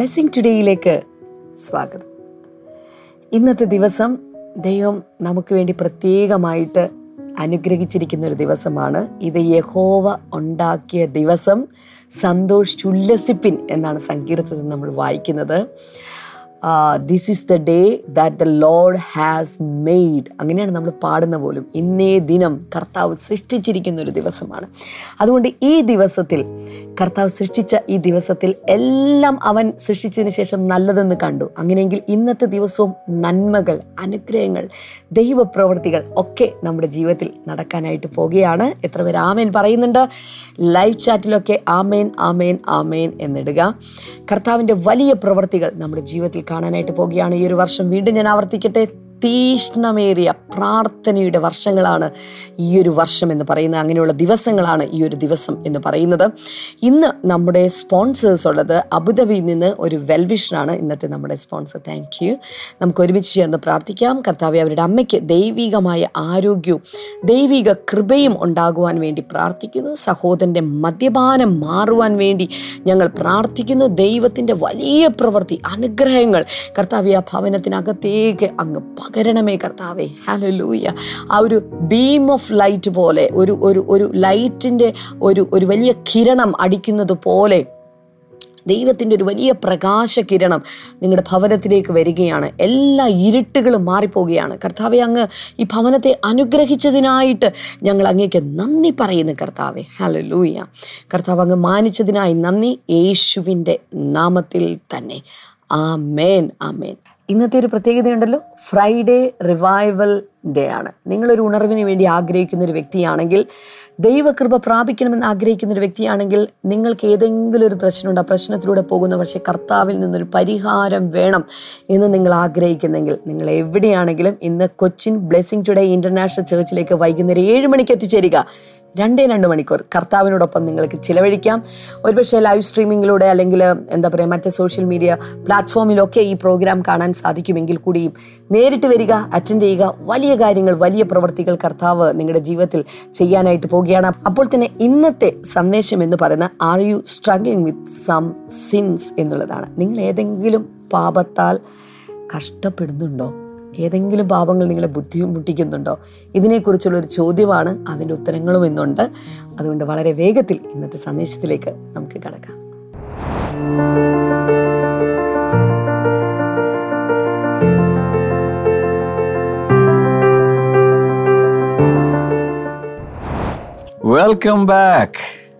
Blessing ടുഡേയിലേക്ക് സ്വാഗതം. ഇന്നത്തെ ദിവസം ദൈവം നമുക്ക് വേണ്ടി പ്രത്യേകമായിട്ട് അനുഗ്രഹിച്ചിരിക്കുന്ന ഒരു ദിവസമാണ്. ഇത് യഹോവ ഉണ്ടാക്കിയ ദിവസം. സന്തോഷിച്ചുല്ലസിപ്പിൻ എന്നാണ് സങ്കീർത്തത്തിൽ നമ്മൾ വായിക്കുന്നത്. This is the day that the Lord has made അങ്ങനെയാണ് നമ്മൾ പാടുന്ന പോലും. ഇന്നേ ദിനം കർത്താവ് സൃഷ്ടിച്ചിരിക്കുന്ന ഒരു ദിവസമാണ്. അതുകൊണ്ട് ഈ ദിവസത്തിൽ കർത്താവ് സൃഷ്ടിച്ച ഈ ദിവസത്തിൽ എല്ലാം അവൻ സൃഷ്ടിച്ചതിന് ശേഷം നല്ലതെന്ന് കണ്ടു. അങ്ങനെയെങ്കിൽ ഇന്നത്തെ ദിവസവും നന്മകൾ അനുഗ്രഹങ്ങൾ ദൈവപ്രവൃത്തികൾ ഒക്കെ നമ്മുടെ ജീവിതത്തിൽ നടക്കാനായിട്ട് പോകുകയാണ്. എത്ര പേര് ആമേൻ പറയുന്നുണ്ട്? ലൈവ് ചാറ്റിലൊക്കെ ആമേൻ ആമേൻ ആമേൻ എന്നിടുക. കർത്താവിന്റെ വലിയ പ്രവൃത്തികൾ നമ്മുടെ ജീവിതത്തിൽ കാണാനായിട്ട് പോകുകയാണ് ഈ ഒരു വർഷം. വീണ്ടും ഞാൻ ആവർത്തിക്കട്ടെ. തീഷ്ണമേറിയ പ്രാർത്ഥനയുടെ വർഷങ്ങളാണ് ഈ ഒരു വർഷം എന്ന് പറയുന്നത്. അങ്ങനെയുള്ള ദിവസങ്ങളാണ് ഈ ഒരു ദിവസം എന്ന് പറയുന്നത്. ഇന്ന് നമ്മുടെ സ്പോൺസേഴ്സ് ഉള്ളത് അബുദാബിയിൽ നിന്ന് ഒരു വെൽവിഷനാണ് ഇന്നത്തെ നമ്മുടെ സ്പോൺസർ താങ്ക് യു നമുക്ക് ഒരുമിച്ച് ചേർന്ന് പ്രാർത്ഥിക്കാം. കർത്താവ് അവരുടെ അമ്മയ്ക്ക് ദൈവികമായ ആരോഗ്യവും ദൈവിക കൃപയും ഉണ്ടാകുവാൻ വേണ്ടി പ്രാർത്ഥിക്കുന്നു. സഹോദരന്റെ മദ്യപാനം മാറുവാൻ വേണ്ടി ഞങ്ങൾ പ്രാർത്ഥിക്കുന്നു. ദൈവത്തിന്റെ വലിയ പ്രവൃത്തി അനുഗ്രഹങ്ങൾ. കർത്താവ് ആ ഭവനത്തിനകത്തേക്ക് അങ്ങ് പകരണമേ കർത്താവേ. ഹലോ ലൂയ ആ ഒരു ബീം ഓഫ് ലൈറ്റ് പോലെ ഒരു ഒരു ഒരു ലൈറ്റിന്റെ ഒരു ഒരു വലിയ കിരണം അടിക്കുന്നത് പോലെ ദൈവത്തിന്റെ ഒരു വലിയ പ്രകാശ കിരണം നിങ്ങളുടെ ഭവനത്തിലേക്ക് വരികയാണ്. എല്ലാ ഇരുട്ടുകളും മാറിപ്പോവുകയാണ്. കർത്താവെ അങ്ങ് ഈ ഭവനത്തെ അനുഗ്രഹിച്ചതിനായിട്ട് ഞങ്ങൾ അങ്ങേക്ക് നന്ദി പറയുന്നു കർത്താവെ. ഹലോ ലൂയ കർത്താവ് അങ്ങ് മാനിച്ചതിനായി നന്ദി. യേശുവിന്റെ നാമത്തിൽ തന്നെ. ആ മേൻ ആ മേൻ ഇന്നത്തെ ഒരു പ്രത്യേകതയുണ്ടല്ലോ. ഫ്രൈഡേ റിവൈവൽ ഡേ ആണ്. നിങ്ങളൊരു ഉണർവിന് വേണ്ടി ആഗ്രഹിക്കുന്ന ഒരു വ്യക്തിയാണെങ്കിൽ ദൈവകൃപ പ്രാപിക്കണമെന്ന് ആഗ്രഹിക്കുന്ന ഒരു വ്യക്തിയാണെങ്കിൽ നിങ്ങൾക്ക് ഏതെങ്കിലും ഒരു പ്രശ്നമുണ്ട് ആ പ്രശ്നത്തിലൂടെ പോകുന്ന പക്ഷേ കർത്താവിൽ നിന്നൊരു പരിഹാരം വേണം എന്ന് നിങ്ങൾ ആഗ്രഹിക്കുന്നെങ്കിൽ നിങ്ങൾ എവിടെയാണെങ്കിലും ഇന്ന് കൊച്ചിൻ ബ്ലെസ്സിങ് ടുഡേ ഇന്റർനാഷണൽ ചേർച്ചിലേക്ക് വൈകുന്നേരം ഏഴ് മണിക്ക് എത്തിച്ചേരുക. രണ്ടേ രണ്ട് മണിക്കൂർ. കർത്താവിനോടൊപ്പം നിങ്ങൾക്ക് ചിലവഴിക്കാം. ഒരുപക്ഷെ ലൈവ് സ്ട്രീമിങ്ങിലൂടെ അല്ലെങ്കിൽ എന്താ പറയുക മറ്റ് സോഷ്യൽ മീഡിയ പ്ലാറ്റ്ഫോമിലൊക്കെ ഈ പ്രോഗ്രാം കാണാൻ സാധിക്കുമെങ്കിൽ കൂടിയും നേരിട്ട് വരിക അറ്റൻഡ് ചെയ്യുക വലിയ കാര്യങ്ങൾ വലിയ പ്രവൃത്തികൾ കർത്താവ് നിങ്ങളുടെ ജീവിതത്തിൽ ചെയ്യാനായിട്ട് പോവുകയാണ്. അപ്പോൾ തന്നെ ഇന്നത്തെ സന്ദേശം എന്ന് പറയുന്ന are you struggling with some sins എന്നുള്ളതാണ്. നിങ്ങൾ ഏതെങ്കിലും പാപത്താൽ കഷ്ടപ്പെടുന്നുണ്ടോ? ഏതെങ്കിലും പാപങ്ങൾ നിങ്ങളെ ബുദ്ധിമുട്ടിക്കുന്നുണ്ടോ ഇതിനെക്കുറിച്ചുള്ള ഒരു ചോദ്യമാണ് അതിന്റെ ഉത്തരങ്ങളും ഇന്നുണ്ട്. അതുകൊണ്ട് വളരെ വേഗത്തിൽ ഇന്നത്തെ സന്ദേശത്തിലേക്ക് നമുക്ക് കടക്കാം. വെൽക്കം ബാക്ക്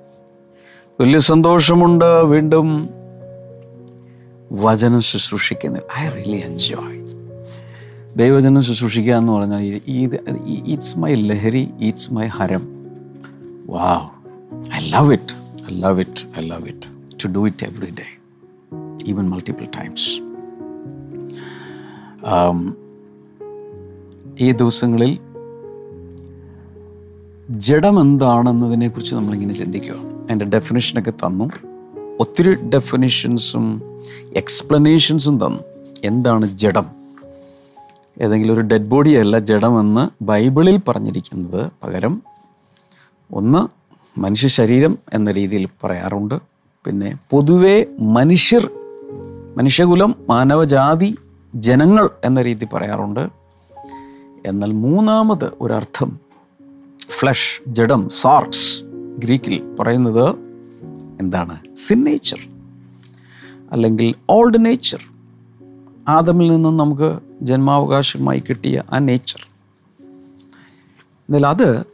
വലിയ സന്തോഷമുണ്ട് വീണ്ടും വചനം ശുശ്രൂഷിക്കുന്നത് ഐ റിയലി എൻജോയ് ദൈവജനം ശുശ്രൂഷിക്കുക എന്ന് പറഞ്ഞാൽ ഇത് ഇറ്റ്സ് മൈ ലഹരി ഇറ്റ്സ് മൈ ഹരം. Wow I love it I love it I love it to do it every day even multiple times ഈ ദിവസങ്ങളിൽ ജഡം എന്താണെന്നതിനെക്കുറിച്ച് നമ്മളിങ്ങനെ ചിന്തിക്കുക. അതിന്റെ ഡെഫിനേഷനൊക്കെ തന്നു. ഒത്തിരി ഡെഫിനേഷൻസും എക്സ്പ്ലനേഷൻസും തന്നു. എന്താണ് ജഡം? ഏതെങ്കിലും ഒരു ഡെഡ് ബോഡി അല്ല ജഡമെന്ന് ബൈബിളിൽ പറഞ്ഞിരിക്കുന്നത് പകരം ഒന്ന് മനുഷ്യ ശരീരം എന്ന രീതിയിൽ പറയാറുണ്ട്. പിന്നെ പൊതുവേ മനുഷ്യർ മനുഷ്യകുലം മാനവജാതി ജനങ്ങൾ എന്ന രീതി പറയാറുണ്ട്. എന്നാൽ മൂന്നാമത് ഒരർത്ഥം ഫ്ലഷ് ജഡം സാർക്സ് ഗ്രീക്കിൽ പറയുന്നത് എന്താണ്? സിൻ നേച്ചർ അല്ലെങ്കിൽ ഓൾഡ് നേച്ചർ ആദമിൽ നിന്നും നമുക്ക് ജന്മാവകാശമായി കിട്ടിയ ആ നേച്ചർ എന്നാൽ അത്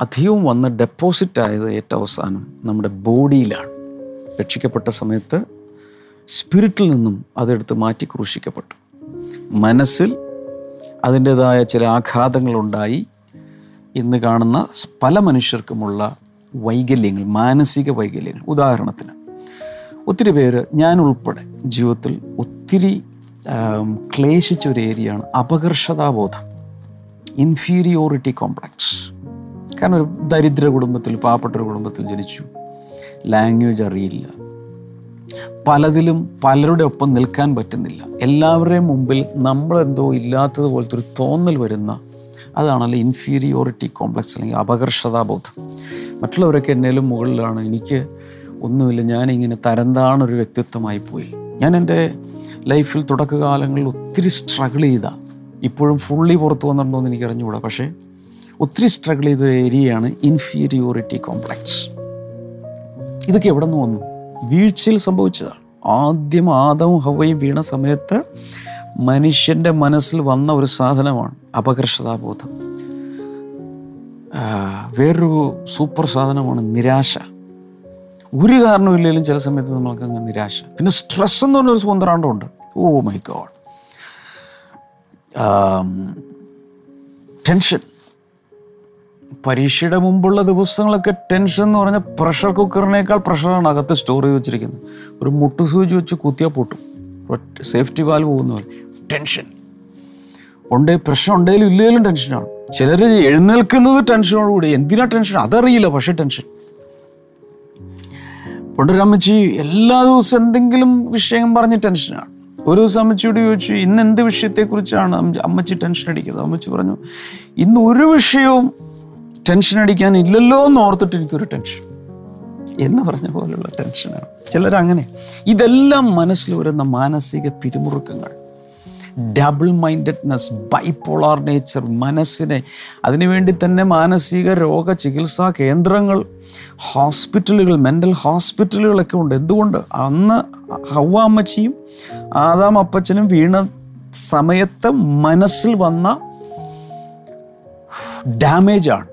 അധികവും വന്ന് ഡെപ്പോസിറ്റ് ആയത് ഏറ്റവും അവസാനം നമ്മുടെ ബോഡിയിലാണ് രക്ഷിക്കപ്പെട്ട സമയത്ത് സ്പിരിറ്റിൽ നിന്നും അതെടുത്ത് മാറ്റി ക്രൂശിക്കപ്പെട്ടു. മനസ്സിൽ അതിന്റെതായ ചില ആഘാതങ്ങളുണ്ടായി. ഇന്ന് കാണുന്ന പല മനുഷ്യർക്കുമുള്ള വൈകല്യങ്ങൾ മാനസിക വൈകല്യങ്ങൾ. ഉദാഹരണത്തിന് ഒത്തിരി പേര് ഞാൻ ഉൾപ്പെടെ ജീവിതത്തിൽ ഒത്തിരി ക്ലേശിച്ച ഒരു ഏരിയയാണ് അപകർഷതാബോധം. ഇൻഫീരിയോറിറ്റി കോംപ്ലക്സ് കാരണം ഒരു ദരിദ്ര കുടുംബത്തിൽ പാവപ്പെട്ട ഒരു കുടുംബത്തിൽ ജനിച്ചു. ലാംഗ്വേജ് അറിയില്ല. പലതിലും പലരുടെ ഒപ്പം നിൽക്കാൻ പറ്റുന്നില്ല. എല്ലാവരുടെയും മുമ്പിൽ നമ്മളെന്തോ ഇല്ലാത്തത് പോലത്തെ ഒരു തോന്നൽ വരുന്ന അതാണല്ലോ ഇൻഫീരിയോറിറ്റി കോംപ്ലക്സ് അല്ലെങ്കിൽ അപകർഷതാബോധം. മറ്റുള്ളവരൊക്കെ എന്നേലും മുകളിലാണ്. എനിക്ക് ഒന്നുമില്ല. ഞാനിങ്ങനെ തരംതാണൊരു വ്യക്തിത്വമായി പോയി. ഞാൻ എന്റെ ലൈഫിൽ തുടക്കകാലങ്ങളിൽ ഒത്തിരി സ്ട്രഗിൾ ചെയ്ത. ഇപ്പോഴും ഫുള്ളി പുറത്ത് വന്നിട്ടുണ്ടോ എന്ന് എനിക്ക് അറിഞ്ഞുകൂടാ പക്ഷേ ഒത്തിരി സ്ട്രഗിൾ ചെയ്ത ഏരിയയാണ് ഇൻഫീരിയോറിറ്റി കോംപ്ലക്സ് ഇതൊക്കെ എവിടെ നിന്ന് വന്നു? വീഴ്ചയിൽ സംഭവിച്ചതാണ്. ആദ്യം ആദവും ഹവയും വീണ സമയത്ത് മനുഷ്യന്റെ മനസ്സിൽ വന്ന ഒരു സാധനമാണ് അപകർഷതാബോധം. വേറൊരു സൂപ്പർ സാധനമാണ് നിരാശ. ഒരു കാരണമില്ലെങ്കിലും ചില സമയത്ത് നമ്മൾക്ക് അങ്ങ് നിരാശ. പിന്നെ സ്ട്രെസ് എന്ന് പറഞ്ഞൊരു സ്വന്തരാണ്ടമുണ്ട് ഓ മൈ ഗോഡ് ടെൻഷൻ പരീക്ഷയുടെ മുമ്പുള്ള ദിവസങ്ങളൊക്കെ ടെൻഷൻ എന്ന് പറഞ്ഞാൽ പ്രഷർ കുക്കറിനേക്കാൾ പ്രഷറാണ് അകത്ത് സ്റ്റോർ ചെയ്ത് വെച്ചിരിക്കുന്നത്. ഒരു മുട്ടുസൂചി വെച്ച് കുത്തിയാൽ പൊട്ടും. സേഫ്റ്റി വാൽവ് പോകുന്ന പോലെ. ടെൻഷൻ ഉണ്ടേ പ്രശ്നം ഉണ്ടെങ്കിലും ഇല്ലെങ്കിലും ടെൻഷനാണ് ചിലർ എഴുന്നേൽക്കുന്നത് ടെൻഷനോടുകൂടി എന്തിനാ ടെൻഷൻ അതറിയില്ല പക്ഷേ ടെൻഷൻ പണ്ടൊരു അമ്മച്ചി എല്ലാ ദിവസവും എന്തെങ്കിലും വിഷയം പറഞ്ഞ് ടെൻഷനാണ് ഒരു ദിവസം അമ്മച്ചിയോട് ചോദിച്ചു ഇന്ന് എന്ത് വിഷയത്തെക്കുറിച്ചാണ് അമ്മ- അമ്മച്ചി ടെൻഷൻ അടിക്കുന്നത്? അമ്മച്ചി പറഞ്ഞു ഇന്ന് ഒരു വിഷയവും ടെൻഷൻ അടിക്കാൻ ഇല്ലല്ലോ എന്ന് ഓർത്തിട്ട് എനിക്കൊരു ടെൻഷൻ എന്ന് പറഞ്ഞ പോലുള്ള ടെൻഷനാണ് ചിലരങ്ങനെ. ഇതെല്ലാം മനസ്സിൽ വരുന്ന മാനസിക പിരിമുറുക്കങ്ങൾ. ഡബിൾ മൈൻഡഡ്നെസ് ബൈപോളാർ നേച്ചർ മനസ്സിനെ അതിനുവേണ്ടി തന്നെ മാനസിക രോഗ ചികിത്സാ കേന്ദ്രങ്ങൾ ഹോസ്പിറ്റലുകൾ മെന്റൽ ഹോസ്പിറ്റലുകളൊക്കെ ഉണ്ട്. എന്തുകൊണ്ട്? അന്ന് ഹവ്വാമ്മച്ചിയും ആദാം അപ്പച്ചനും വീണ സമയത്ത് മനസ്സിൽ വന്ന ഡാമേജാണ്.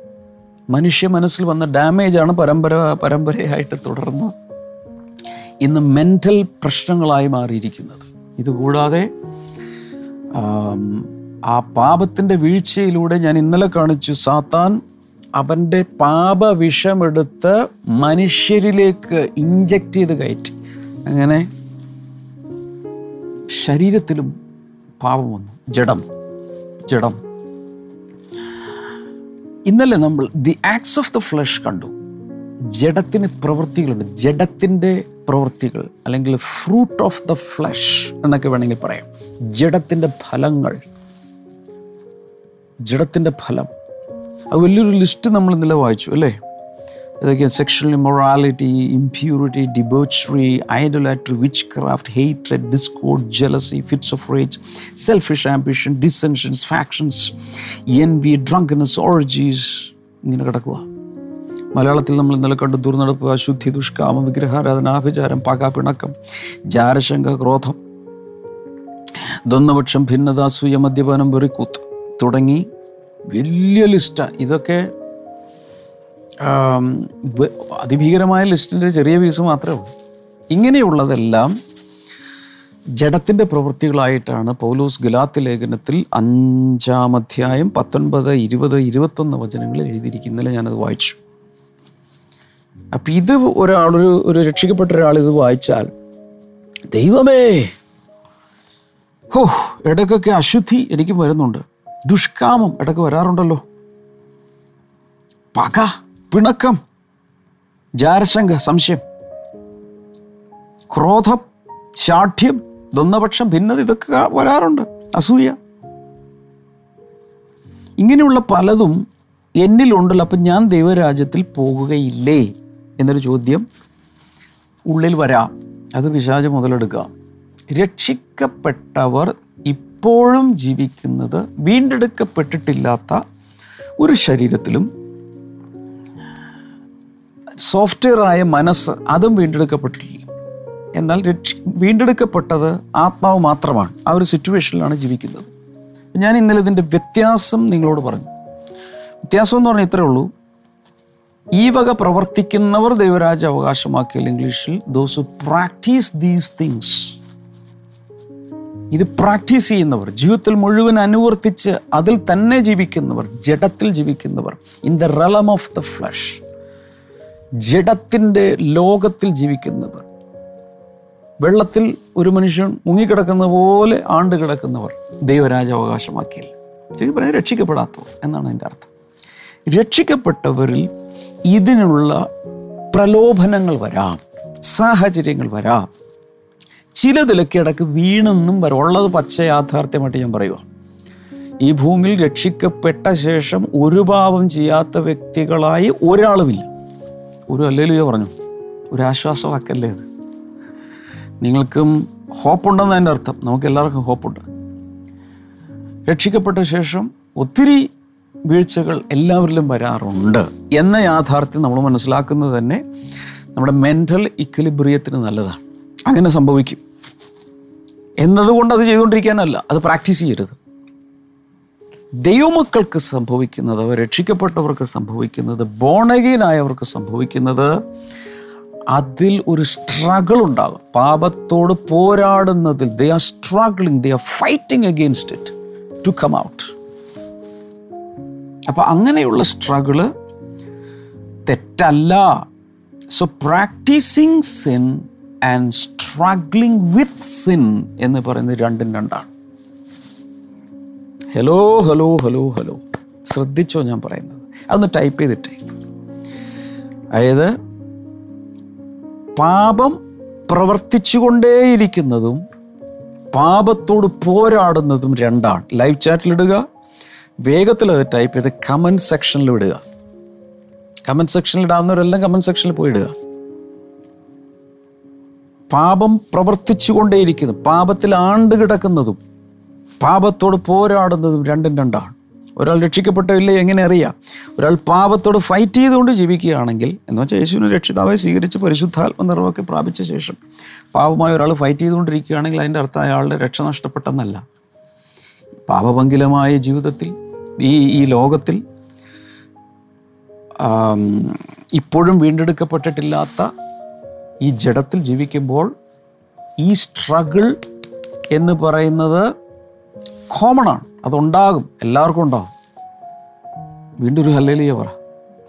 മനുഷ്യ മനസ്സിൽ വന്ന ഡാമേജാണ് പരമ്പര പരമ്പരയായിട്ട് തുടർന്ന് ഇന്ന് മെന്റൽ പ്രശ്നങ്ങളായി മാറിയിരിക്കുന്നത്. ഇതുകൂടാതെ ആം, പാപത്തിന്റെ വീഴ്ചയിലൂടെ ഞാൻ ഇന്നലെ കാണിച്ചു. സാത്താൻ അവന്റെ പാപവിഷമെടുത്ത് മനുഷ്യരിലേക്ക് ഇഞ്ചക്റ്റ് ചെയ്ത് കയറ്റി. അങ്ങനെ ശരീരത്തിലും പാപം വന്നു. ജഡം ജഡം. ഇന്നലെ നമ്മൾ the acts of the flesh കണ്ടു. ജഡത്തിന് പ്രവൃത്തികളുണ്ട്. ജഡത്തിന്റെ പ്രവൃത്തികൾ അല്ലെങ്കിൽ ഫ്രൂട്ട് ഓഫ് ദ ഫ്ലഷ് എന്നൊക്കെ വേണമെങ്കിൽ പറയാം. ജഡത്തിന്റെ ഫലങ്ങൾ. ജഡത്തിന്റെ ഫലം. അത് വലിയൊരു ലിസ്റ്റ് നമ്മൾ ഇന്നലെ വായിച്ചു അല്ലേ? ഇതൊക്കെ sexual immorality impurity debauchery idolatry witchcraft hatred discord jealousy fits of rage selfish ambition dissensions factions envy drunkenness orgies ഇങ്ങനെ കിടക്കുക മലയാളത്തിൽ നമ്മൾ ഇന്നലെ കണ്ടു ദുർനടപ്പ് അശുദ്ധി ദുഷ്കാമം വിഗ്രഹാരാധന ആഭിചാരം പക പിണക്കം ജാരശങ്ക ക്രോധം ദ്വന്ദ്വപക്ഷം ഭിന്നത അസൂയ മദ്യപാനം വെറിക്കൂത്ത് തുടങ്ങി വലിയ ലിസ്റ്റാണ് ഇതൊക്കെ അതിഭീകരമായ ലിസ്റ്റിന്റെ ചെറിയ പീസ് മാത്രമേ ഉള്ളൂ. ഇങ്ങനെയുള്ളതെല്ലാം ജഡത്തിന്റെ പ്രവൃത്തികളായിട്ടാണ് പൗലോസ് ഗുലാത്ത് ലേഖനത്തിൽ അഞ്ചാം അധ്യായം പത്തൊൻപത് ഇരുപത് ഇരുപത്തൊന്ന് വചനങ്ങളിൽ എഴുതിയിരിക്കുന്നതിൽ ഞാനത് വായിച്ചു. അപ്പം ഇത് ഒരാളൊരു ഒരു രക്ഷിക്കപ്പെട്ട ഒരാൾ ഇത് വായിച്ചാൽ ദൈവമേ ഹോ ഇടയ്ക്കൊക്കെ അശുദ്ധി എനിക്ക് വരുന്നുണ്ട്. ദുഷ്കാമം ഇടയ്ക്ക് വരാറുണ്ടല്ലോ. പക പിണക്കം ജാരശങ്ക സംശയം ക്രോധം ശാഠ്യം ദ്വന്ദ്വപക്ഷം ഭിന്നത ഇതൊക്കെ വരാറുണ്ട്. അസൂയ. ഇങ്ങനെയുള്ള പലതും എന്നിലുണ്ടല്ലോ. അപ്പം ഞാൻ ദൈവരാജ്യത്തിൽ പോകുകയില്ലേ? എന്നൊരു ചോദ്യം ഉള്ളിൽ വരാം. അത് പിശാച് മുതലെടുക്കാം രക്ഷിക്കപ്പെട്ടവർ ഇപ്പോഴും ജീവിക്കുന്നത് വീണ്ടെടുക്കപ്പെട്ടിട്ടില്ലാത്ത ഒരു ശരീരത്തിലും സോഫ്റ്റ്വെയറായ മനസ്സ് അതും വീണ്ടെടുക്കപ്പെട്ടിട്ടില്ല. എന്നാൽ രക്ഷ വീണ്ടെടുക്കപ്പെട്ടത് ആത്മാവ് മാത്രമാണ്. ആ ഒരു സിറ്റുവേഷനിലാണ് ജീവിക്കുന്നത്. ഞാൻ ഇന്നലെ ഇതിന്റെ വ്യത്യാസം നിങ്ങളോട് പറഞ്ഞു. വ്യത്യാസം എന്ന് പറഞ്ഞാൽ ഇത്രേ ഉള്ളൂ. ഈ വക പ്രവർത്തിക്കുന്നവർ ദൈവരാജ അവകാശമാക്കിയാൽ ഇംഗ്ലീഷിൽ ദോസ് പ്രാക്ടീസ് ദീസ് തിങ്സ് ഇത് പ്രാക്ടീസ് ചെയ്യുന്നവർ ജീവിതത്തിൽ മുഴുവൻ അനുവർത്തിച്ച് അതിൽ തന്നെ ജീവിക്കുന്നവർ ജഡത്തിൽ ജീവിക്കുന്നവർ in the realm of the flesh ജഡത്തിന്റെ ലോകത്തിൽ ജീവിക്കുന്നവർ. വെള്ളത്തിൽ ഒരു മനുഷ്യൻ മുങ്ങിക്കിടക്കുന്ന പോലെ ആണ്ട് കിടക്കുന്നവർ ദൈവരാജ അവകാശമാക്കിയില്ല ശരിക്കും പറഞ്ഞാൽ രക്ഷിക്കപ്പെടാത്തവർ എന്നാണ് അതിന്റെ അർത്ഥം. രക്ഷിക്കപ്പെട്ടവരിൽ ഇതിനുള്ള പ്രലോഭനങ്ങൾ വരാം സാഹചര്യങ്ങൾ വരാം. ചിലതിലൊക്കെ ഇടയ്ക്ക് വീണെന്നും വരാം. ഉള്ളത് പച്ച യാഥാർത്ഥ്യമായിട്ട് ഞാൻ പറയുക ഈ ഭൂമിയിൽ രക്ഷിക്കപ്പെട്ട ശേഷം ഒരു പാപം ചെയ്യാത്ത വ്യക്തികളായി ഒരാളുമില്ല. ഒരു അല്ലേലുയ പറഞ്ഞു. ഒരു ആശ്വാസമാക്കല്ലേ അത്? നിങ്ങൾക്കും ഹോപ്പുണ്ടെന്ന് എന്റെ അർത്ഥം. നമുക്ക് എല്ലാവർക്കും ഹോപ്പുണ്ട്. രക്ഷിക്കപ്പെട്ട ശേഷം ഒത്തിരി വീഴ്ചകൾ എല്ലാവരിലും വരാറുണ്ട് എന്ന യാഥാർത്ഥ്യം നമ്മൾ മനസ്സിലാക്കുന്നത് തന്നെ നമ്മുടെ മെന്റൽ ഇക്വലിബ്രിയത്തിന് നല്ലതാണ്. അങ്ങനെ സംഭവിക്കും. എന്നതുകൊണ്ട് അത് ചെയ്തുകൊണ്ടിരിക്കാനല്ല അത് പ്രാക്ടീസ് ചെയ്യരുത്. ദൈവമക്കൾക്ക് സംഭവിക്കുന്നത് രക്ഷിക്കപ്പെട്ടവർക്ക് സംഭവിക്കുന്നത് ബോണഗീനായവർക്ക് സംഭവിക്കുന്നത് അതിൽ ഒരു സ്ട്രഗിൾ ഉണ്ടാകും. പാപത്തോട് പോരാടുന്നതിൽ they are struggling they are fighting against it to come out അപ്പം അങ്ങനെയുള്ള സ്ട്രഗിൾ തെറ്റല്ല. So practising sin and struggling with sin എന്ന് പറയുന്നത് രണ്ടും രണ്ടാണ്. ഹലോ ഹലോ ഹലോ ഹലോ ശ്രദ്ധിച്ചോ ഞാൻ പറയുന്നത്? അതൊന്ന് ടൈപ്പ് ചെയ്തിട്ടേ. അതായത് പാപം പ്രവർത്തിച്ചുകൊണ്ടേയിരിക്കുന്നതും പാപത്തോട് പോരാടുന്നതും രണ്ടാണ്. ലൈവ് ചാറ്റിലിടുക വേഗത്തിൽ അത് ടൈപ്പ് ചെയ്ത് കമന്റ് സെക്ഷനിൽ ഇടുക. കമന്റ് സെക്ഷനിൽ ഇടാവുന്നവരെല്ലാം കമന്റ് സെക്ഷനിൽ പോയി ഇടുക. പാപം പ്രവർത്തിച്ചുകൊണ്ടേയിരിക്കുന്നു. പാപത്തിൽ ആണ്ട് കിടക്കുന്നതും പാപത്തോട് പോരാടുന്നതും രണ്ടും രണ്ടാണ്. ഒരാൾ രക്ഷിക്കപ്പെട്ടില്ല എങ്ങനെ അറിയാം. ഒരാൾ പാപത്തോട് ഫൈറ്റ് ചെയ്തുകൊണ്ട് ജീവിക്കുകയാണെങ്കിൽ എന്ന് വെച്ചാൽ യേശുവിനെ രക്ഷിതാവായി സ്വീകരിച്ച് പരിശുദ്ധാത്മ നിറവൊക്കെ പ്രാപിച്ച ശേഷം പാപമായ ഒരാൾ ഫൈറ്റ് ചെയ്തുകൊണ്ടിരിക്കുകയാണെങ്കിൽ അതിന്റെ അർത്ഥം അയാളുടെ രക്ഷ നഷ്ടപ്പെട്ടെന്നല്ല. പാപഭംഗിലമായ ജീവിതത്തിൽ ഈ ഈ ലോകത്തിൽ ഇപ്പോഴും വീണ്ടെടുക്കപ്പെട്ടിട്ടില്ലാത്ത ഈ ജഡത്തിൽ ജീവിക്കുമ്പോൾ ഈ സ്ട്രഗിൾ എന്ന് പറയുന്നത് കോമൺ ആണ്. അതുണ്ടാകും. എല്ലാവർക്കും ഉണ്ടാകും. വീണ്ടും ഒരു ഹല്ലേലിയ പറ.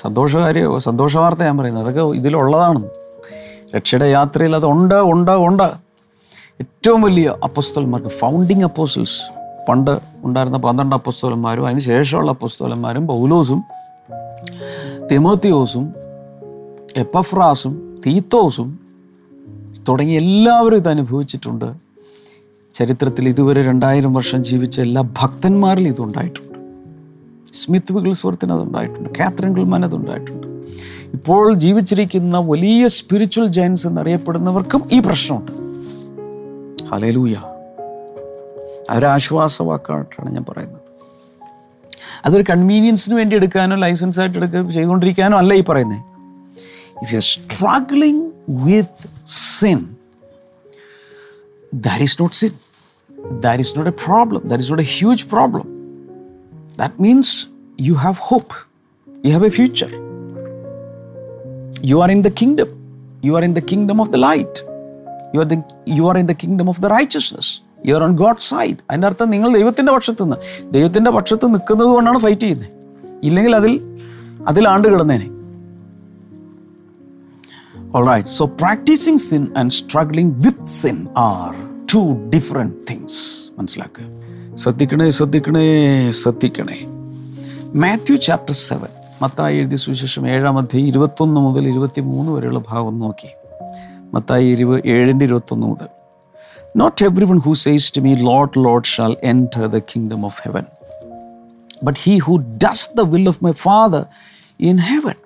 സന്തോഷകാര്യ സന്തോഷ വാർത്ത ഞാൻ പറയുന്നത്. അതൊക്കെ ഇതിലുള്ളതാണ്. രക്ഷയുടെ യാത്രയിൽ അത് ഉണ്ട് ഉണ്ട് ഉണ്ട്. ഏറ്റവും വലിയ അപ്പോസ്തൽമാർക്ക് ഫൗണ്ടിങ് അപ്പോസിൽസ് പണ്ട് ഉണ്ടായിരുന്ന പന്ത്രണ്ട് അപ്പസ്തോലന്മാരും അതിന് ശേഷമുള്ള അപ്പസ്തോലന്മാരും പൗലോസും തിമോത്തിയോസും എപ്പഫ്രാസും തീത്തോസും തുടങ്ങി എല്ലാവരും ഇത് അനുഭവിച്ചിട്ടുണ്ട്. ചരിത്രത്തിൽ ഇതുവരെ രണ്ടായിരം വർഷം ജീവിച്ച എല്ലാ ഭക്തന്മാരിലും ഇതുണ്ടായിട്ടുണ്ട്. സ്മിത്ത് വിഗിൾസ്വർത്തിന് അതുണ്ടായിട്ടുണ്ട്. കാത്രിൻ ഗുൽമാൻ അതുണ്ടായിട്ടുണ്ട്. ഇപ്പോൾ ജീവിച്ചിരിക്കുന്ന വലിയ സ്പിരിച്വൽ ജയൻസ് എന്നറിയപ്പെടുന്നവർക്കും ഈ പ്രശ്നമുണ്ട്. ഹലേലൂയ അവരാശ്വാസവാക്കായിട്ടാണ് ഞാൻ പറയുന്നത് അതൊരു കൺവീനിയൻസിന് വേണ്ടി എടുക്കാനോ ലൈസൻസ് ആയിട്ട് എടുക്കുക ചെയ്തുകൊണ്ടിരിക്കാനോ അല്ല ഈ പറയുന്നത് if you are struggling with sin that is not sin. That is not a problem. That is not a huge problem. That means you have hope. You have a future. You are in the kingdom. You are in the kingdom of the light. You are, the, you are in the kingdom of the righteousness. You are on God side അതിന്റെ അർത്ഥം നിങ്ങൾ ദൈവത്തിന്റെ പക്ഷത്ത് നിന്ന്. ദൈവത്തിന്റെ പക്ഷത്ത് നിൽക്കുന്നത് കൊണ്ടാണ് ഫൈറ്റ് ചെയ്യുന്നത് ഇല്ലെങ്കിൽ അതിൽ അതിലാണ്ട് കിടന്നേനെ. So practicing sin and struggling with sin are two different things. മനസ്സിലാക്കുക ശ്രദ്ധിക്കണേ ശ്രദ്ധിക്കണേ ശ്രദ്ധിക്കണേ. മാത്യു ചാപ്റ്റർ സെവൻ മത്തായി എഴുതിയ സുവിശേഷം ഏഴാം അധ്യായം ഇരുപത്തൊന്ന് മുതൽ ഇരുപത്തി മൂന്ന് വരെയുള്ള ഭാഗം നോക്കി മത്തായി ഇരുപത് ഏഴിന്റെ ഇരുപത്തൊന്ന് മുതൽ. Not everyone who says to me, Lord, Lord, shall enter the kingdom of heaven, but he who does the will of my Father in heaven.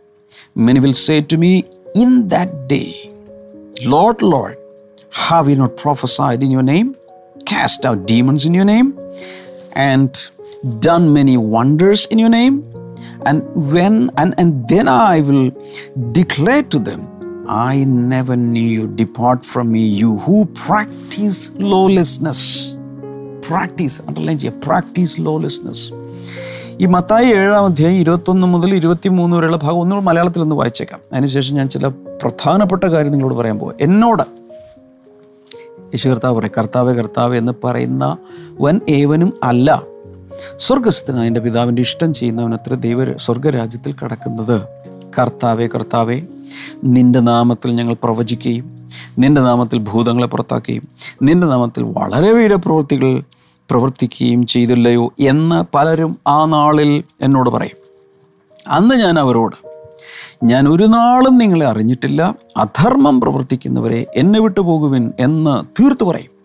Many will say to me, In that day, Lord, Lord, have we not prophesied in your name, cast out demons in your name, and done many wonders in your name? And when and, and then I will declare to them I never knew you. Depart from me, you who practice lawlessness. Practice underline ചെയ്യുക practice lawlessness ഈ മത്തായി ഏഴാം അധ്യായം ഇരുപത്തൊന്ന് മുതൽ ഇരുപത്തി മൂന്ന് വരെയുള്ള ഭാഗം ഒന്നുകൂടെ മലയാളത്തിൽ ഒന്ന് വായിച്ചേക്കാം. അതിനുശേഷം ഞാൻ ചില പ്രധാനപ്പെട്ട കാര്യം നിങ്ങളോട് പറയാൻ പോകും എന്നോട് യേശു കർത്താവ് പറയും കർത്താവ് കർത്താവ് എന്ന് പറയുന്ന വൻ ഏവനും അല്ല. സ്വർഗസ്ഥനായ എന്റെ പിതാവിന്റെ ഇഷ്ടം ചെയ്യുന്നവൻ അത്ര ദൈവ സ്വർഗരാജ്യത്തിൽ കടക്കുന്നത്. കർത്താവെ കർത്താവെ നിന്റെ നാമത്തിൽ ഞങ്ങൾ പ്രവചിക്കുകയും നിന്റെ നാമത്തിൽ ഭൂതങ്ങളെ പുറത്താക്കുകയും നിന്റെ നാമത്തിൽ വളരെ വീരപ്രവൃത്തികൾ പ്രവർത്തിക്കുകയും ചെയ്തില്ലയോ എന്ന് പലരും ആ നാളിൽ എന്നോട് പറയും. അന്ന് ഞാൻ അവരോട് ഞാൻ ഒരു നാളും നിങ്ങളെ അറിഞ്ഞിട്ടില്ല. അധർമ്മം പ്രവർത്തിക്കുന്നവരെ എന്നെ വിട്ടു പോകുവിൻ എന്ന് തീർത്തു പറയും.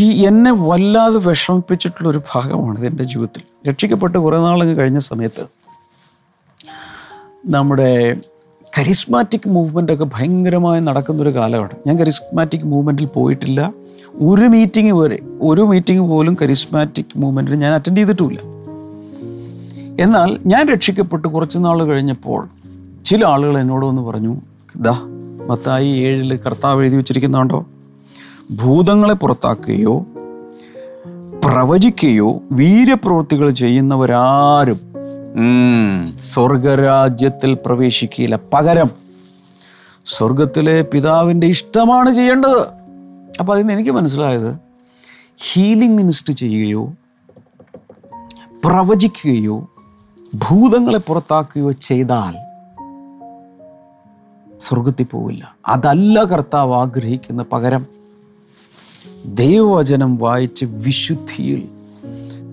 ഈ എന്നെ വല്ലാതെ വിഷമിപ്പിച്ചിട്ടുള്ള ഒരു ഭാഗമാണ് ഇതെന്റെ ജീവിതത്തിൽ. രക്ഷിക്കപ്പെട്ട് കുറേ നാളങ്ങ് കഴിഞ്ഞ സമയത്ത് നമ്മുടെ കരിസ്മാറ്റിക് മൂവ്മെന്റ് ഒക്കെ ഭയങ്കരമായി നടക്കുന്നൊരു കാലമാണ് ഞാൻ കരിസ്മാറ്റിക് മൂവ്മെന്റിൽ പോയിട്ടില്ല. ഒരു മീറ്റിംഗ് വരെ ഒരു മീറ്റിംഗ് പോലും കരിസ്മാറ്റിക് മൂവ്മെന്റിൽ ഞാൻ അറ്റൻഡ് ചെയ്തിട്ടുമില്ല. എന്നാൽ ഞാൻ രക്ഷിക്കപ്പെട്ട് കുറച്ച് നാൾ കഴിഞ്ഞപ്പോൾ ചില ആളുകൾ എന്നോട് വന്ന് പറഞ്ഞു ദാ മത്തായി ഏഴിൽ കർത്താവ് എഴുതി വെച്ചിരിക്കുന്നുണ്ടോ ഭൂതങ്ങളെ പുറത്താക്കുകയോ പ്രവചിക്കുകയോ വീര്യപ്രവൃത്തികൾ ചെയ്യുന്നവരാരും സ്വർഗരാജ്യത്തിൽ പ്രവേശിക്കുകയില്ല പകരം സ്വർഗത്തിലെ പിതാവിന്റെ ഇഷ്ടമാണ് ചെയ്യേണ്ടത്. അപ്പോൾ നിന്ന് എനിക്ക് മനസ്സിലായത് ഹീലിംഗ് മിനിസ്റ്റർ ചെയ്യുകയോ പ്രവചിക്കുകയോ ഭൂതങ്ങളെ പുറത്താക്കുകയോ ചെയ്താൽ സ്വർഗത്തിൽ പോവില്ല. അതല്ല കർത്താവ് ആഗ്രഹിക്കുന്ന പകരം ദൈവവചനം വായിച്ച് വിശുദ്ധിയിൽ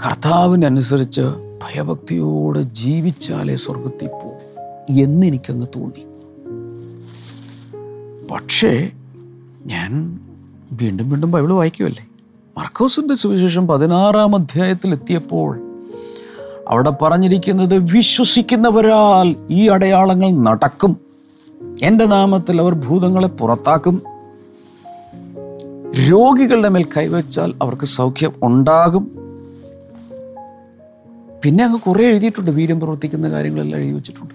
കർത്താവിനനുസരിച്ച് ഭയഭക്തിയോടെ ജീവിച്ചാലേ സ്വർഗത്തിൽ പോകും എന്നെനിക്കങ്ങ് തോന്നി. പക്ഷേ ഞാൻ വീണ്ടും വീണ്ടും ബൈബിൾ വായിക്കുമല്ലേ മർക്കോസിന്റെ സുവിശേഷം പതിനാറാം അധ്യായത്തിൽ എത്തിയപ്പോൾ അവിടെ പറഞ്ഞിരിക്കുന്നത് വിശ്വസിക്കുന്നവരാൽ ഈ അടയാളങ്ങൾ നടക്കും. എന്റെ നാമത്തിൽ അവർ ഭൂതങ്ങളെ പുറത്താക്കും. രോഗികളുടെ മേൽ കൈവച്ചാൽ അവർക്ക് സൗഖ്യം ഉണ്ടാകും. പിന്നെ അങ്ങ് കുറേ എഴുതിയിട്ടുണ്ട്. വീര്യം പ്രവർത്തിക്കുന്ന കാര്യങ്ങളെല്ലാം എഴുതി വെച്ചിട്ടുണ്ട്.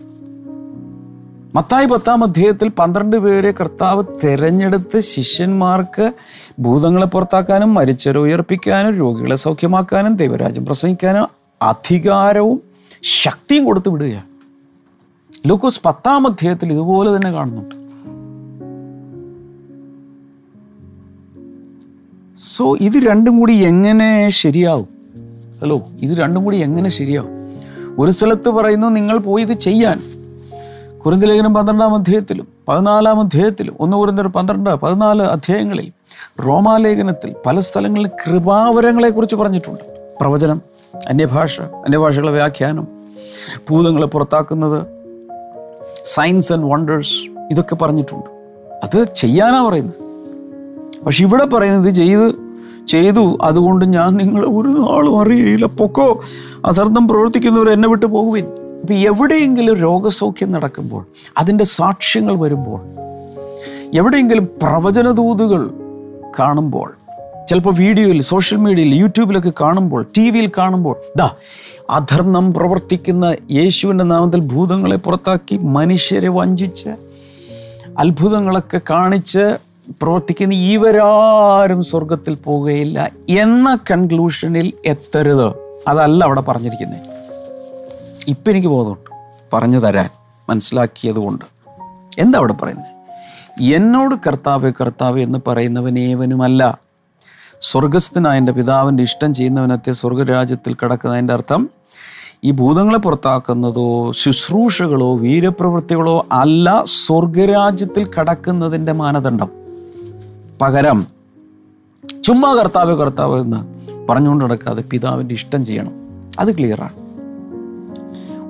മത്തായി പത്താം അധ്യായത്തിൽ പന്ത്രണ്ട് പേരെ കർത്താവ് തെരഞ്ഞെടുത്ത് ശിഷ്യന്മാർക്ക് ഭൂതങ്ങളെ പുറത്താക്കാനും മരിച്ചവരെ ഉയർപ്പിക്കാനും രോഗികളെ സൗഖ്യമാക്കാനും ദൈവരാജ്യം പ്രസംഗിക്കാനും അധികാരവും ശക്തിയും കൊടുത്തു വിടുകയാണ്. ലൂക്കോസ് പത്താം അധ്യായത്തിൽ ഇതുപോലെ തന്നെ കാണുന്നുണ്ട്. സോ ഇത് രണ്ടും കൂടി എങ്ങനെ ശരിയാവും? ഹലോ ഇത് രണ്ടും കൂടി എങ്ങനെ ശരിയാവും? ഒരു സ്ഥലത്ത് പറയുന്നു നിങ്ങൾ പോയി ഇത് ചെയ്യാൻ. കുറിന്തലേഖനം പന്ത്രണ്ടാം അധ്യായത്തിലും പതിനാലാം അധ്യായത്തിലും ഒന്ന് കുറിന്തർ പന്ത്രണ്ട് പതിനാല് അധ്യായങ്ങളിൽ റോമാലേഖനത്തിൽ പല സ്ഥലങ്ങളിൽ കൃപാവരങ്ങളെക്കുറിച്ച് പറഞ്ഞിട്ടുണ്ട്. പ്രവചനം അന്യഭാഷ അന്യഭാഷകളെ വ്യാഖ്യാനം ഭൂതങ്ങളെ പുറത്താക്കുന്നത് സയൻസ് ആൻഡ് വണ്ടേഴ്സ് ഇതൊക്കെ പറഞ്ഞിട്ടുണ്ട്. അത് ചെയ്യാനാണ് പറയുന്നത്. പക്ഷെ ഇവിടെ പറയുന്നത് ചെയ്ത് ചെയ്തു. അതുകൊണ്ട് ഞാൻ നിങ്ങളെ ഒരു നാളും അറിയില്ല പൊക്കോ അധർമ്മം പ്രവർത്തിക്കുന്നവർ എന്നെ വിട്ടു പോകുവിൻ. ഇപ്പം എവിടെയെങ്കിലും രോഗസൗഖ്യം നടക്കുമ്പോൾ അതിന്റെ സാക്ഷ്യങ്ങൾ വരുമ്പോൾ എവിടെയെങ്കിലും പ്രവചനദൂതുകൾ കാണുമ്പോൾ ചിലപ്പോൾ വീഡിയോയിൽ സോഷ്യൽ മീഡിയയിൽ യൂട്യൂബിലൊക്കെ കാണുമ്പോൾ ടി വിയിൽ കാണുമ്പോൾ ദാ അധർമ്മം പ്രവർത്തിക്കുന്ന യേശുവിന്റെ നാമത്തിൽ ഭൂതങ്ങളെ പുറത്താക്കി മനുഷ്യരെ വഞ്ചിച്ച് അത്ഭുതങ്ങളൊക്കെ കാണിച്ച് പ്രവർത്തിക്കുന്ന ഇവരാരും സ്വർഗത്തിൽ പോവുകയില്ല എന്ന കൺക്ലൂഷനിൽ എത്തരുത്. അതല്ല അവിടെ പറഞ്ഞിരിക്കുന്നത് ഇപ്പം എനിക്ക് ബോധമുണ്ട്. പറഞ്ഞു തരാൻ മനസ്സിലാക്കിയത് കൊണ്ട് എന്താ അവിടെ പറയുന്നത് എന്നോട് കർത്താവ് കർത്താവ് എന്ന് പറയുന്നവനേവനുമല്ല സ്വർഗസ്ഥനായ എന്റെ പിതാവിന്റെ ഇഷ്ടം ചെയ്യുന്നവനത്തെ സ്വർഗരാജ്യത്തിൽ കിടക്കുന്നതിന്റെ അർത്ഥം ഈ ഭൂതങ്ങളെ പുറത്താക്കുന്നതോ ശുശ്രൂഷകളോ വീരപ്രവൃത്തികളോ അല്ല സ്വർഗരാജ്യത്തിൽ കടക്കുന്നതിന്റെ മാനദണ്ഡം. പകരം ചുമ്മാ കർത്താവ് കർത്താവ് എന്ന് പറഞ്ഞുകൊണ്ട് നടക്കാതെ പിതാവിന്റെ ഇഷ്ടം ചെയ്യണം. അത് ക്ലിയറാണ്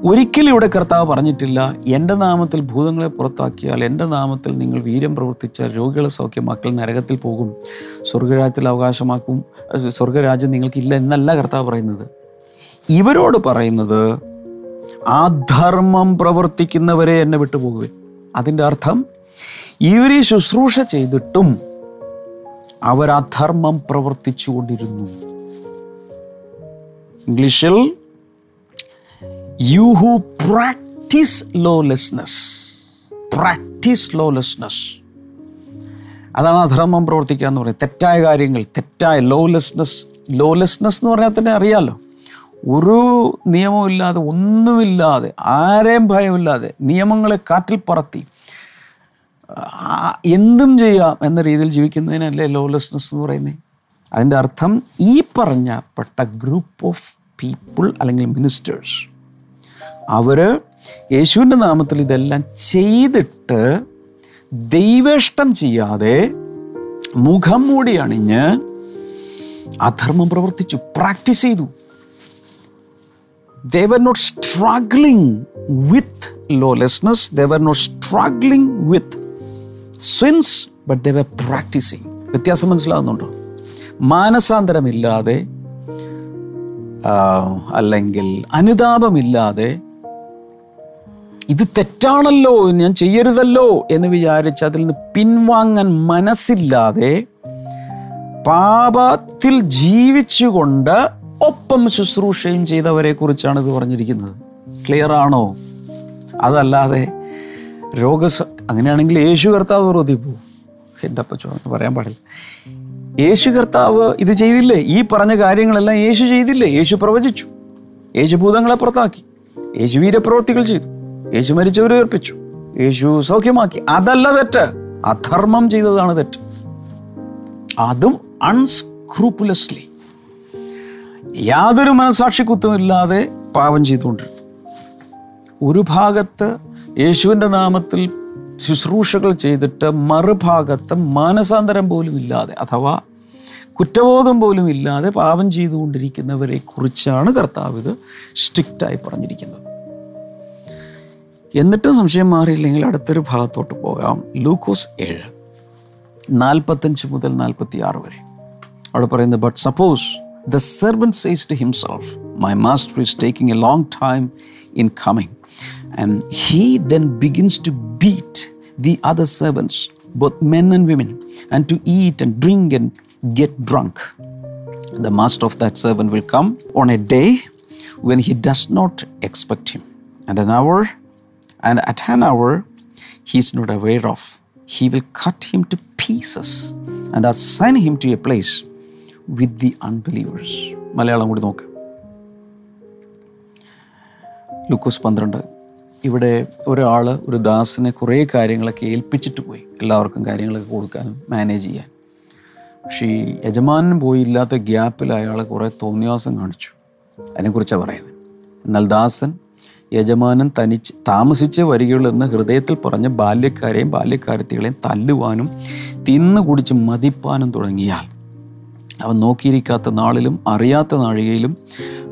ഒരിക്കലും ഇവിടെ കർത്താവ് പറഞ്ഞിട്ടില്ല എന്റെ നാമത്തിൽ ഭൂതങ്ങളെ പുറത്താക്കിയാൽ എന്റെ നാമത്തിൽ നിങ്ങൾ വീര്യം പ്രവർത്തിച്ചാൽ രോഗികളെ സൗഖ്യമാക്കൽ നരകത്തിൽ പോകും സ്വർഗരാജ്യത്തിൽ അവകാശമാക്കും സ്വർഗരാജ്യം നിങ്ങൾക്കില്ല എന്നല്ല കർത്താവ് പറയുന്നത്. ഇവരോട് പറയുന്നത് അധർമ്മം പ്രവർത്തിക്കുന്നവരെ എന്നെ വിട്ടുപോകുവിൻ. അതിന്റെ അർത്ഥം ഇവർ ഈ ശുശ്രൂഷ ചെയ്തിട്ടും അവർ അധർമ്മം പ്രവർത്തിച്ചു കൊണ്ടിരുന്നു ഇംഗ്ലീഷിൽ you who practice lawlessness practice lawlessness അതാണ് അധർമ്മം പ്രവർത്തിക്കുക എന്ന് പറയുന്നത്. തെറ്റായ കാര്യങ്ങൾ തെറ്റായ ലോലെസ്നെസ് ലോലെസ്നെസ് എന്ന് പറഞ്ഞാൽ തന്നെ അറിയാമല്ലോ ഒരു നിയമവും ഇല്ലാതെ ഒന്നുമില്ലാതെ ആരെയും ഭയമില്ലാതെ നിയമങ്ങളെ കാറ്റിൽ പറത്തി എന്തും ചെയ്യാം എന്ന രീതിയിൽ ജീവിക്കുന്നതിനല്ലേ ലോലെസ്നെസ് എന്ന് പറയുന്നത് അതിന്റെ അർത്ഥം ഈ പറഞ്ഞപ്പെട്ട ഗ്രൂപ്പ് ഓഫ് പീപ്പിൾ അല്ലെങ്കിൽ മിനിസ്റ്റേഴ്സ് അവർ യേശുവിന്റെ നാമത്തിൽ ഇതെല്ലാം ചെയ്തിട്ട് ദൈവേഷ്ടം ചെയ്യാതെ മുഖം മൂടി അണിഞ്ഞ് അധർമ്മം പ്രവർത്തിച്ചു പ്രാക്ടീസ് ചെയ്തു. They were not struggling with lawlessness they were with sins but they were practicing. വ്യത്യാസം മനസ്സിലാകുന്നുണ്ടോ മാനസാന്തരമില്ലാതെ അല്ലെങ്കിൽ അനുതാപമില്ലാതെ ഇത് തെറ്റാണല്ലോ ഞാൻ ചെയ്യരുതല്ലോ എന്ന് വിചാരിച്ച് അതിൽ നിന്ന് പിൻവാങ്ങാൻ മനസ്സില്ലാതെ പാപത്തിൽ ജീവിച്ചുകൊണ്ട് ഒപ്പം ശുശ്രൂഷയും ചെയ്തവരെ കുറിച്ചാണ് ഇത് പറഞ്ഞിരിക്കുന്നത്. ക്ലിയർ ആണോ? അതല്ലാതെ രോഗസ അങ്ങനെയാണെങ്കിൽ യേശു കർത്താവ് വെറുതെ പോവും. എന്റെ അപ്പച്ചോ എന്ന് പറയാൻ പാടില്ല. യേശു കർത്താവ് ഇത് ചെയ്തില്ലേ? ഈ പറഞ്ഞ കാര്യങ്ങളെല്ലാം യേശു ചെയ്തില്ലേ? യേശു പ്രവചിച്ചു. യേശു ഭൂതങ്ങളെ പുറത്താക്കി. യേശു വീരപ്രവൃത്തികൾ ചെയ്തു. യേശു മരിച്ചവരെ ഉയർപ്പിച്ചു. യേശു സൗഖ്യമാക്കി. അതല്ല തെറ്റ്. അധർമ്മം ചെയ്തതാണ് തെറ്റ്. അതും അൺസ്ക്രൂപ്പുലസ്ലി യാതൊരു മനസാക്ഷി കുത്തുമില്ലാതെ പാപം ചെയ്തുകൊണ്ടിരുന്നു. ഒരു ഭാഗത്ത് യേശുവിന്റെ നാമത്തിൽ ശുശ്രൂഷകൾ ചെയ്തിട്ട് മറുഭാഗത്ത് മാനസാന്തരം പോലും ഇല്ലാതെ അഥവാ കുറ്റബോധം പോലും ഇല്ലാതെ പാപം ചെയ്തുകൊണ്ടിരിക്കുന്നവരെ കുറിച്ചാണ് കർത്താവ് ഇത് സ്ട്രിക്റ്റായി പറഞ്ഞിരിക്കുന്നത്. എന്നിട്ടും സംശയം മാറിയില്ലെങ്കിൽ അടുത്തൊരു ഭാഗത്തോട്ട് പോകാം. ലൂക്കോസ് ഏഴ് നാൽപ്പത്തഞ്ച് മുതൽ നാൽപ്പത്തി ആറ് വരെ. അവിടെ പറയുന്നത് but suppose the servant says to himself my master is taking a long time in coming And he then begins to beat the other servants both men and women and to eat and drink and get drunk the master of that servant will come on a day when he does not expect him, and an hour, and at an hour he is not aware of. He will cut him to pieces and assign him to a place with the unbelievers. Malayalam കൂടി നോക്ക് ലൂക്കോസ് പന്ത്രണ്ട് ഇവിടെ ഒരാൾ ഒരു ദാസിനെ കുറേ കാര്യങ്ങളൊക്കെ ഏൽപ്പിച്ചിട്ട് പോയി. എല്ലാവർക്കും കാര്യങ്ങളൊക്കെ കൊടുക്കാനും മാനേജ് ചെയ്യാൻ. പക്ഷേ ഈ യജമാനൻ പോയില്ലാത്ത ഗ്യാപ്പിൽ അയാൾ കുറേ തോന്നിയാസം കാണിച്ചു. അതിനെക്കുറിച്ചാണ് പറയുന്നത് എന്നാൽ ദാസൻ യജമാനൻ തനിച്ച് താമസിച്ച് വരികയുള്ളൂ എന്ന് ഹൃദയത്തിൽ പറഞ്ഞ് ബാല്യക്കാരെയും ബാല്യക്കാരത്തികളെയും തല്ലുവാനും തിന്നു കുടിച്ച് മതിപ്പാനും തുടങ്ങിയാൽ അവൻ നോക്കിയിരിക്കാത്ത നാളിലും അറിയാത്ത നാഴികയിലും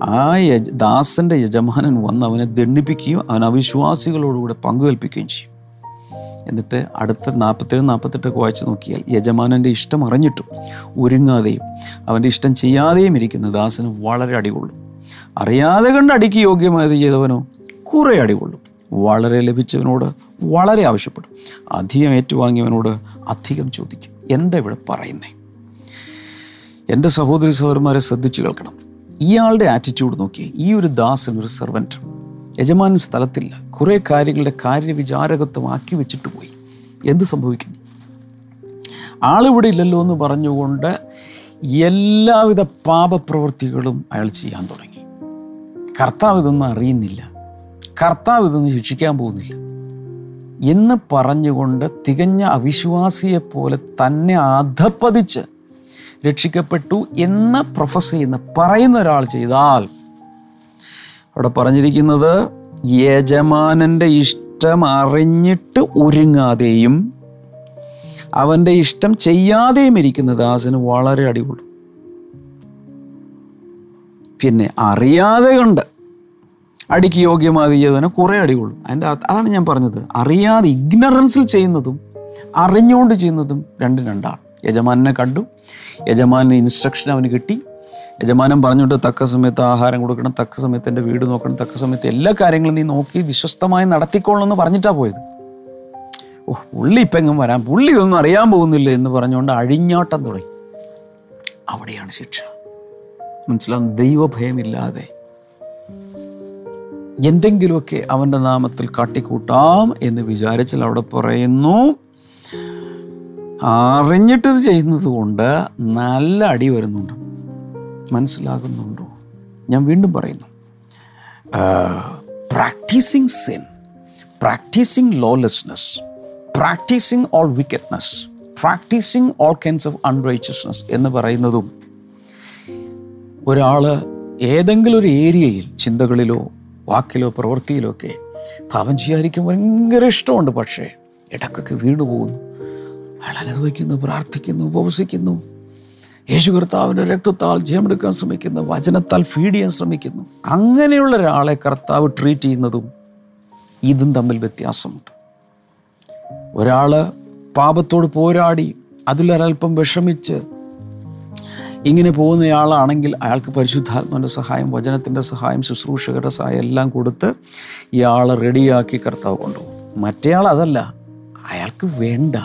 ആ യജ ദാസന്റെ യജമാനൻ വന്ന് അവനെ ദണ്ഡിപ്പിക്കുകയും അവൻ അവിശ്വാസികളോടുകൂടെ പങ്കുകൽപ്പിക്കുകയും ചെയ്യും. എന്നിട്ട് അടുത്ത നാൽപ്പത്തേഴ് നാൽപ്പത്തെട്ടൊക്കെ വായിച്ച് നോക്കിയാൽ യജമാനന്റെ ഇഷ്ടം അറിഞ്ഞിട്ടും ഒരുങ്ങാതെയും അവന്റെ ഇഷ്ടം ചെയ്യാതെയും ഇരിക്കുന്ന ദാസന് വളരെ അടികൊള്ളും. അറിയാതെ കണ്ട് അടിക്ക് യോഗ്യമായത് ചെയ്തവനോ കുറേ അടികൊള്ളും. വളരെ ലഭിച്ചവനോട് വളരെ ആവശ്യപ്പെടും. അധികം ഏറ്റുവാങ്ങിയവനോട് അധികം ചോദിക്കും. എന്താ ഇവിടെ പറയുന്നേ? എന്റെ സഹോദരി സഹോദരന്മാരെ ശ്രദ്ധിച്ചു കേൾക്കണം. ഇയാളുടെ ആറ്റിറ്റ്യൂഡ് നോക്കി ഈ ഒരു ദാസൻ ഒരു സെർവന്റ് യജമാനൻ സ്ഥലത്തില്ല. കുറേ കാര്യങ്ങളുടെ കാര്യവിചാരകത്വം ആക്കി വെച്ചിട്ട് പോയി. എന്ത് സംഭവിക്കുന്നു? ആളിവിടെ ഇല്ലല്ലോ എന്ന് പറഞ്ഞുകൊണ്ട് എല്ലാവിധ പാപപ്രവൃത്തികളും അയാൾ ചെയ്യാൻ തുടങ്ങി. കർത്താവ് ഇതൊന്നും അറിയുന്നില്ല. കർത്താവ് ഇതൊന്നും ശിക്ഷിക്കാൻ പോകുന്നില്ല. എന്ന് പറഞ്ഞുകൊണ്ട് തികഞ്ഞ അവിശ്വാസിയെപ്പോലെ തന്നെ അധപ്പതിച്ച് രക്ഷിക്കപ്പെട്ടു എന്ന് പ്രൊഫസ് ചെയ്യുന്ന പറയുന്ന ഒരാൾ ചെയ്താൽ. അവിടെ പറഞ്ഞിരിക്കുന്നത് യജമാനന്റെ ഇഷ്ടം അറിഞ്ഞിട്ട് ഒരുങ്ങാതെയും അവന്റെ ഇഷ്ടം ചെയ്യാതെയും ഇരിക്കുന്ന ദാസന് വളരെ അടിപൊളി. പിന്നെ അറിയാതെ കണ്ട് അടിക്ക് യോഗ്യമാതി ചെയ്തവന് കുറേ അടികൊള്ളും. അതിന്റെ അതാണ് ഞാൻ പറഞ്ഞത്. അറിയാതെ ഇഗ്നറൻസിൽ ചെയ്യുന്നതും അറിഞ്ഞുകൊണ്ട് ചെയ്യുന്നതും രണ്ടും രണ്ടാണ്. യജമാനെ കണ്ടു യജമാനന് ഇൻസ്ട്രക്ഷൻ അവന് കിട്ടി. യജമാനം പറഞ്ഞിട്ട് തക്ക സമയത്ത് ആഹാരം കൊടുക്കണം തക്ക സമയത്ത് എന്റെ വീട് നോക്കണം തക്ക സമയത്ത് എല്ലാ കാര്യങ്ങളും നീ നോക്കി വിശ്വസ്തമായി നടത്തിക്കോളണം എന്ന് പറഞ്ഞിട്ടാണ് പോയത്. ഓ പുള്ളി ഇപ്പം എങ്ങും വരാൻ പുള്ളി ഇതൊന്നും അറിയാൻ പോകുന്നില്ല എന്ന് പറഞ്ഞുകൊണ്ട് അഴിഞ്ഞാട്ടം തുടങ്ങി. അവിടെയാണ് ശിക്ഷ. മനസ്സിലാവും ദൈവഭയമില്ലാതെ. എന്തെങ്കിലുമൊക്കെ അവന്റെ നാമത്തിൽ കാട്ടിക്കൂട്ടാം എന്ന് വിചാരിച്ചാൽ അവിടെ പറയുന്നു. അറിഞ്ഞിട്ട് ഇത് ചെയ്യുന്നത് കൊണ്ട് നല്ല അടി വരുന്നുണ്ട്. മനസ്സിലാകുന്നുണ്ടോ? ഞാൻ വീണ്ടും പറയുന്നു. Practising sin practising lawlessness practising all wickedness practising all kinds of unrighteousness എന്ന് പറയുന്നതും ഒരാൾ ഏതെങ്കിലും ഒരു ഏരിയയിൽ ചിന്തകളിലോ വാക്കിലോ പ്രവൃത്തിയിലോ ഒക്കെ പാപം ചെയ്യാതിരിക്കും ഭയങ്കര ഇഷ്ടമുണ്ട്. പക്ഷേ ഇടക്കൊക്കെ വീണു പോകുന്നു അയാൾ അനുഭവിക്കുന്നു പ്രാർത്ഥിക്കുന്നു ഉപവസിക്കുന്നു. യേശു കർത്താവിന്റെ രക്തത്താൽ ജയമെടുക്കാൻ ശ്രമിക്കുന്നു വചനത്താൽ ഫീഡ് ചെയ്യാൻ ശ്രമിക്കുന്നു. അങ്ങനെയുള്ള ഒരാളെ കർത്താവ് ട്രീറ്റ് ചെയ്യുന്നതും ഇതും തമ്മിൽ വ്യത്യാസമുണ്ട്. ഒരാൾ പാപത്തോട് പോരാടി അതിലൊരൽപ്പം വിഷമിച്ച് ഇങ്ങനെ പോകുന്നയാളാണെങ്കിൽ അയാൾക്ക് പരിശുദ്ധാത്മാവിന്റെ സഹായം വചനത്തിന്റെ സഹായം ശുശ്രൂഷകരുടെ സഹായം എല്ലാം കൊടുത്ത് ഇയാളെ റെഡിയാക്കി കർത്താവ് കൊണ്ടുപോകും. മറ്റേയാൾ അതല്ല അയാൾക്ക് വേണ്ട.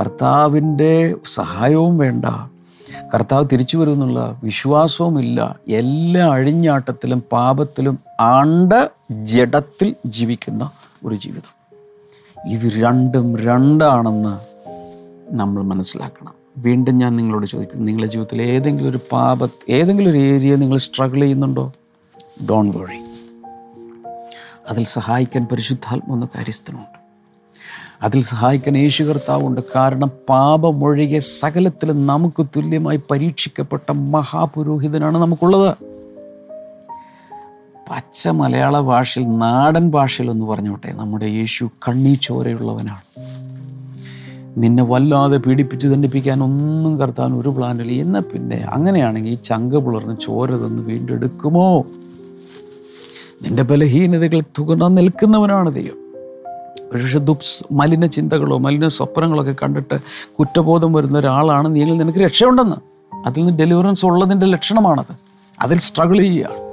കർത്താവിന്റെ സഹായവും വേണ്ട. കർത്താവ് തിരിച്ചു വരുമെന്നുള്ള വിശ്വാസവുമില്ല എല്ലാ അഴിഞ്ഞാട്ടത്തിലും പാപത്തിലും ആണ്ട ജഡത്തിൽ ജീവിക്കുന്ന ഒരു ജീവിതം. ഇത് രണ്ടും രണ്ടാണെന്ന് നമ്മൾ മനസ്സിലാക്കണം. വീണ്ടും ഞാൻ നിങ്ങളോട് ചോദിക്കും നിങ്ങളുടെ ജീവിതത്തിൽ ഏതെങ്കിലും ഒരു പാപ ഏതെങ്കിലും ഒരു ഏരിയ നിങ്ങൾ സ്ട്രഗിൾ ചെയ്യുന്നുണ്ടോ? ഡോൺ വറി അതിൽ സഹായിക്കാൻ പരിശുദ്ധാത്മ കാര്യസ്ഥനുണ്ട്. അതിൽ സഹായിക്കാൻ യേശു കർത്താവുണ്ട്. കാരണം പാപമൊഴികെ സകലത്തിലും നമുക്ക് തുല്യമായി പരീക്ഷിക്കപ്പെട്ട മഹാപുരോഹിതനാണ് നമുക്കുള്ളത്. പച്ച മലയാള ഭാഷയിൽ നാടൻ ഭാഷയിൽ എന്ന് പറഞ്ഞോട്ടെ നമ്മുടെ യേശു കണ്ണീ ചോരയുള്ളവനാണ് നിന്നെ വല്ലാതെ പീഡിപ്പിച്ച് ദണ്ഡിപ്പിക്കാൻ ഒന്നും കർത്താൻ ഒരു പ്ലാനില്ല. എന്നാൽ പിന്നെ അങ്ങനെയാണെങ്കിൽ ഈ ചങ്ക പുലർന്ന് ചോര തന്ന് വീണ്ടെടുക്കുമോ? നിന്റെ ബലഹീനതകൾ തുകർന്ന നിൽക്കുന്നവനാണ് ദൈവം. പക്ഷേ ദുപ്സ് മലിന ചിന്തകളോ മലിന സ്വപ്നങ്ങളൊക്കെ കണ്ടിട്ട് കുറ്റബോധം വരുന്ന ഒരാളാണ് നീ നിനക്ക് രക്ഷയുണ്ടെന്ന്. അതിൽ നിന്ന് ഡെലിവറൻസ് ഉള്ളതിന്റെ ലക്ഷണമാണത്. അതിൽ സ്ട്രഗിൾ ചെയ്യുകയാണ്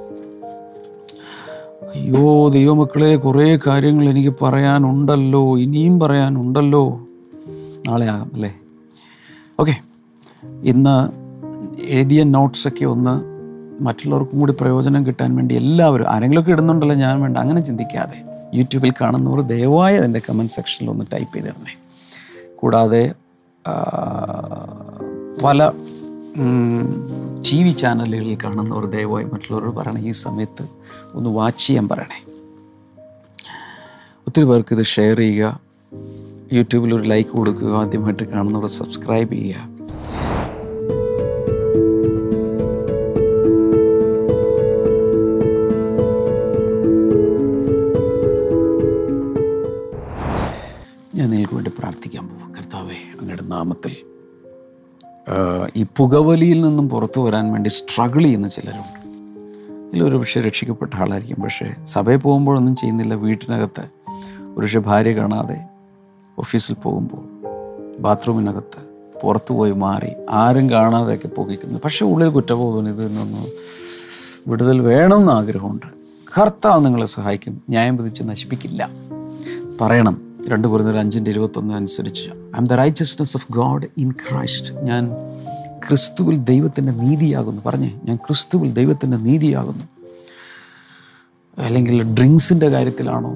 അയ്യോ ദൈവമക്കളെ കുറേ കാര്യങ്ങൾ എനിക്ക് പറയാനുണ്ടല്ലോ ഇനിയും പറയാനുണ്ടല്ലോ. നാളെ ആകാം അല്ലേ? ഓക്കെ ഇന്ന് എഴുതിയ നോട്ട്സൊക്കെ ഒന്ന് മറ്റുള്ളവർക്കും കൂടി പ്രയോജനം കിട്ടാൻ വേണ്ടി എല്ലാവരും ആരെങ്കിലുമൊക്കെ ഇടുന്നുണ്ടല്ലോ ഞാൻ വേണ്ട അങ്ങനെ ചിന്തിക്കാതെ. യൂട്യൂബിൽ കാണുന്നവർ ദയവായി അതിന്റെ കമന്റ് സെക്ഷനിൽ ഒന്ന് ടൈപ്പ് ചെയ്തിടണേ. കൂടാതെ പല ടി വി ചാനലുകളിൽ കാണുന്നവർ ദയവായി മറ്റുള്ളവരോട് പറയണേ ഈ സമയത്ത് ഒന്ന് വാച്ച് ചെയ്യാൻ പറയണേ. ഒത്തിരി പേർക്ക് ഇത് ഷെയർ ചെയ്യുക. യൂട്യൂബിൽ ഒരു ലൈക്ക് കൊടുക്കുക. ആദ്യമായിട്ട് കാണുന്നവർ സബ്സ്ക്രൈബ് ചെയ്യുക. ഞാൻ നിങ്ങൾക്ക് വേണ്ടി പ്രാർത്ഥിക്കാൻ പോകും കർത്താവേ അങ്ങയുടെ നാമത്തിൽ ഈ പുകവലിയിൽ നിന്നും പുറത്തു വരാൻ വേണ്ടി സ്ട്രഗിൾ ചെയ്യുന്ന ചിലരുണ്ട്. ഇതിലൊരു പക്ഷേ രക്ഷിക്കപ്പെട്ട ആളായിരിക്കും. പക്ഷേ സഭയിൽ പോകുമ്പോഴൊന്നും ചെയ്യുന്നില്ല. വീട്ടിനകത്ത് ഒരുപക്ഷെ ഭാര്യ കാണാതെ ഓഫീസിൽ പോകുമ്പോൾ ബാത്റൂമിനകത്ത് പുറത്തു പോയി മാറി ആരും കാണാതെയൊക്കെ പുകയ്ക്കുന്നു പക്ഷേ ഉള്ളിൽ കുറ്റബോധം ഇതിൽ നിന്നൊന്നും വിടുതൽ വേണമെന്ന് ആഗ്രഹമുണ്ട്. കർത്താവ് നിങ്ങളെ സഹായിക്കും. ന്യായം വിധിച്ച് നശിപ്പിക്കില്ല. പറയണം. രണ്ട് കുറഞ്ഞൊരു അഞ്ചിന്റെ ഇരുപത്തൊന്ന് അനുസരിച്ച്. I am the righteousness of God in Christ ഞാൻ ക്രിസ്തുവിൽ ദൈവത്തിന്റെ നീതിയാകുന്നു. പറഞ്ഞേ ഞാൻ ക്രിസ്തുവിൽ ദൈവത്തിന്റെ നീതിയാകുന്നു. അല്ലെങ്കിൽ ഡ്രിങ്ക്സിന്റെ കാര്യത്തിലാണോ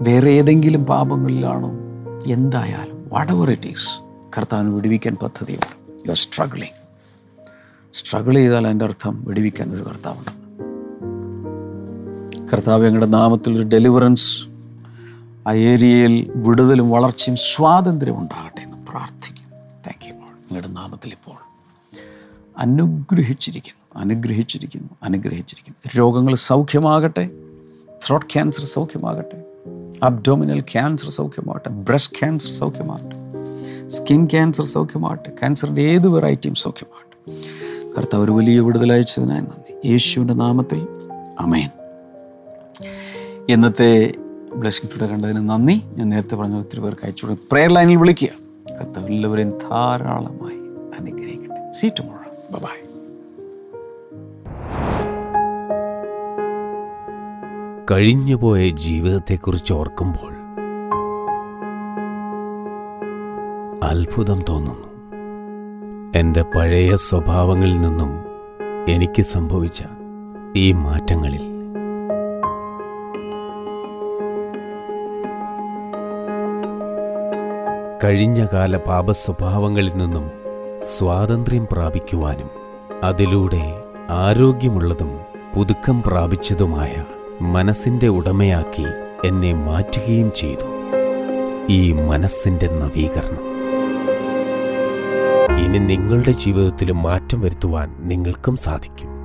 വേറെ ഏതെങ്കിലും പാപങ്ങളിലാണോ എന്തായാലും വാട്ട് എവർ ഇറ്റ് ഈസ് കർത്താവിന് വിടുവിക്കാൻ പദ്ധതിയുണ്ട്. യു ആർ സ്ട്രഗ്ലിങ് സ്ട്രഗിൾ ചെയ്താൽ അതിന്റെ അർത്ഥം വിടുവിക്കാൻ ഒരു കർത്താവുണ്ട്. കർത്താവ് ഞങ്ങളുടെ നാമത്തിൽ ഒരു ഡെലിവറൻസ് ആ ഏരിയയിൽ വിടുതലും വളർച്ചയും സ്വാതന്ത്ര്യം ഉണ്ടാകട്ടെ എന്ന് പ്രാർത്ഥിക്കുന്നു. താങ്ക് യു നിങ്ങളുടെ നാമത്തിൽ ഇപ്പോൾ അനുഗ്രഹിച്ചിരിക്കുന്നു അനുഗ്രഹിച്ചിരിക്കുന്നു അനുഗ്രഹിച്ചിരിക്കുന്നു. രോഗങ്ങൾ സൗഖ്യമാകട്ടെ ത്രോട്ട് ക്യാൻസർ സൗഖ്യമാകട്ടെ അബ്ഡോമിനൽ ക്യാൻസർ സൗഖ്യമാകട്ടെ ബ്രസ്റ്റ് ക്യാൻസർ സൗഖ്യമാകട്ടെ സ്കിൻ ക്യാൻസർ സൗഖ്യമാകട്ടെ ക്യാൻസറിന്റെ ഏത് വെറൈറ്റിയും സൗഖ്യമാകട്ടെ. കർത്താവ് ഒരു വലിയ വിടുതലയച്ചതിനായി നന്ദി. യേശുവിന്റെ നാമത്തിൽ അമേൻ ഇന്നത്തെ ബ്ലെസ്സിംഗ് ടുഡേ കണ്ടതിന് നന്ദി. ഞാൻ നേരത്തെ പറഞ്ഞ ഒത്തിരി പേർക്ക് അയച്ചു പ്രെയർ ലൈനിൽ വിളിക്കുക. കർത്താവ് എല്ലാവരെയും ധാരാളമായി അനുഗ്രഹിക്കട്ടെ. സീ ടുമോറോ ബൈ കഴിഞ്ഞുപോയ ജീവിതത്തെക്കുറിച്ച് ഓർക്കുമ്പോൾ അത്ഭുതം തോന്നുന്നു. എന്റെ പഴയ സ്വഭാവങ്ങളിൽ നിന്നും എനിക്ക് സംഭവിച്ച ഈ മാറ്റങ്ങളിൽ കഴിഞ്ഞകാല പാപസ്വഭാവങ്ങളിൽ നിന്നും സ്വാതന്ത്ര്യം പ്രാപിക്കുവാനും അതിലൂടെ ആരോഗ്യമുള്ളതും പുതുക്കം പ്രാപിച്ചതുമായ മനസ്സിന്റെ ഉടമയാക്കി എന്നെ മാറ്റുകയും ചെയ്തു. ഈ മനസ്സിന്റെ നവീകരണം. ഇനി നിങ്ങളുടെ ജീവിതത്തിലും മാറ്റം വരുത്തുവാൻ നിങ്ങൾക്കും സാധിക്കും.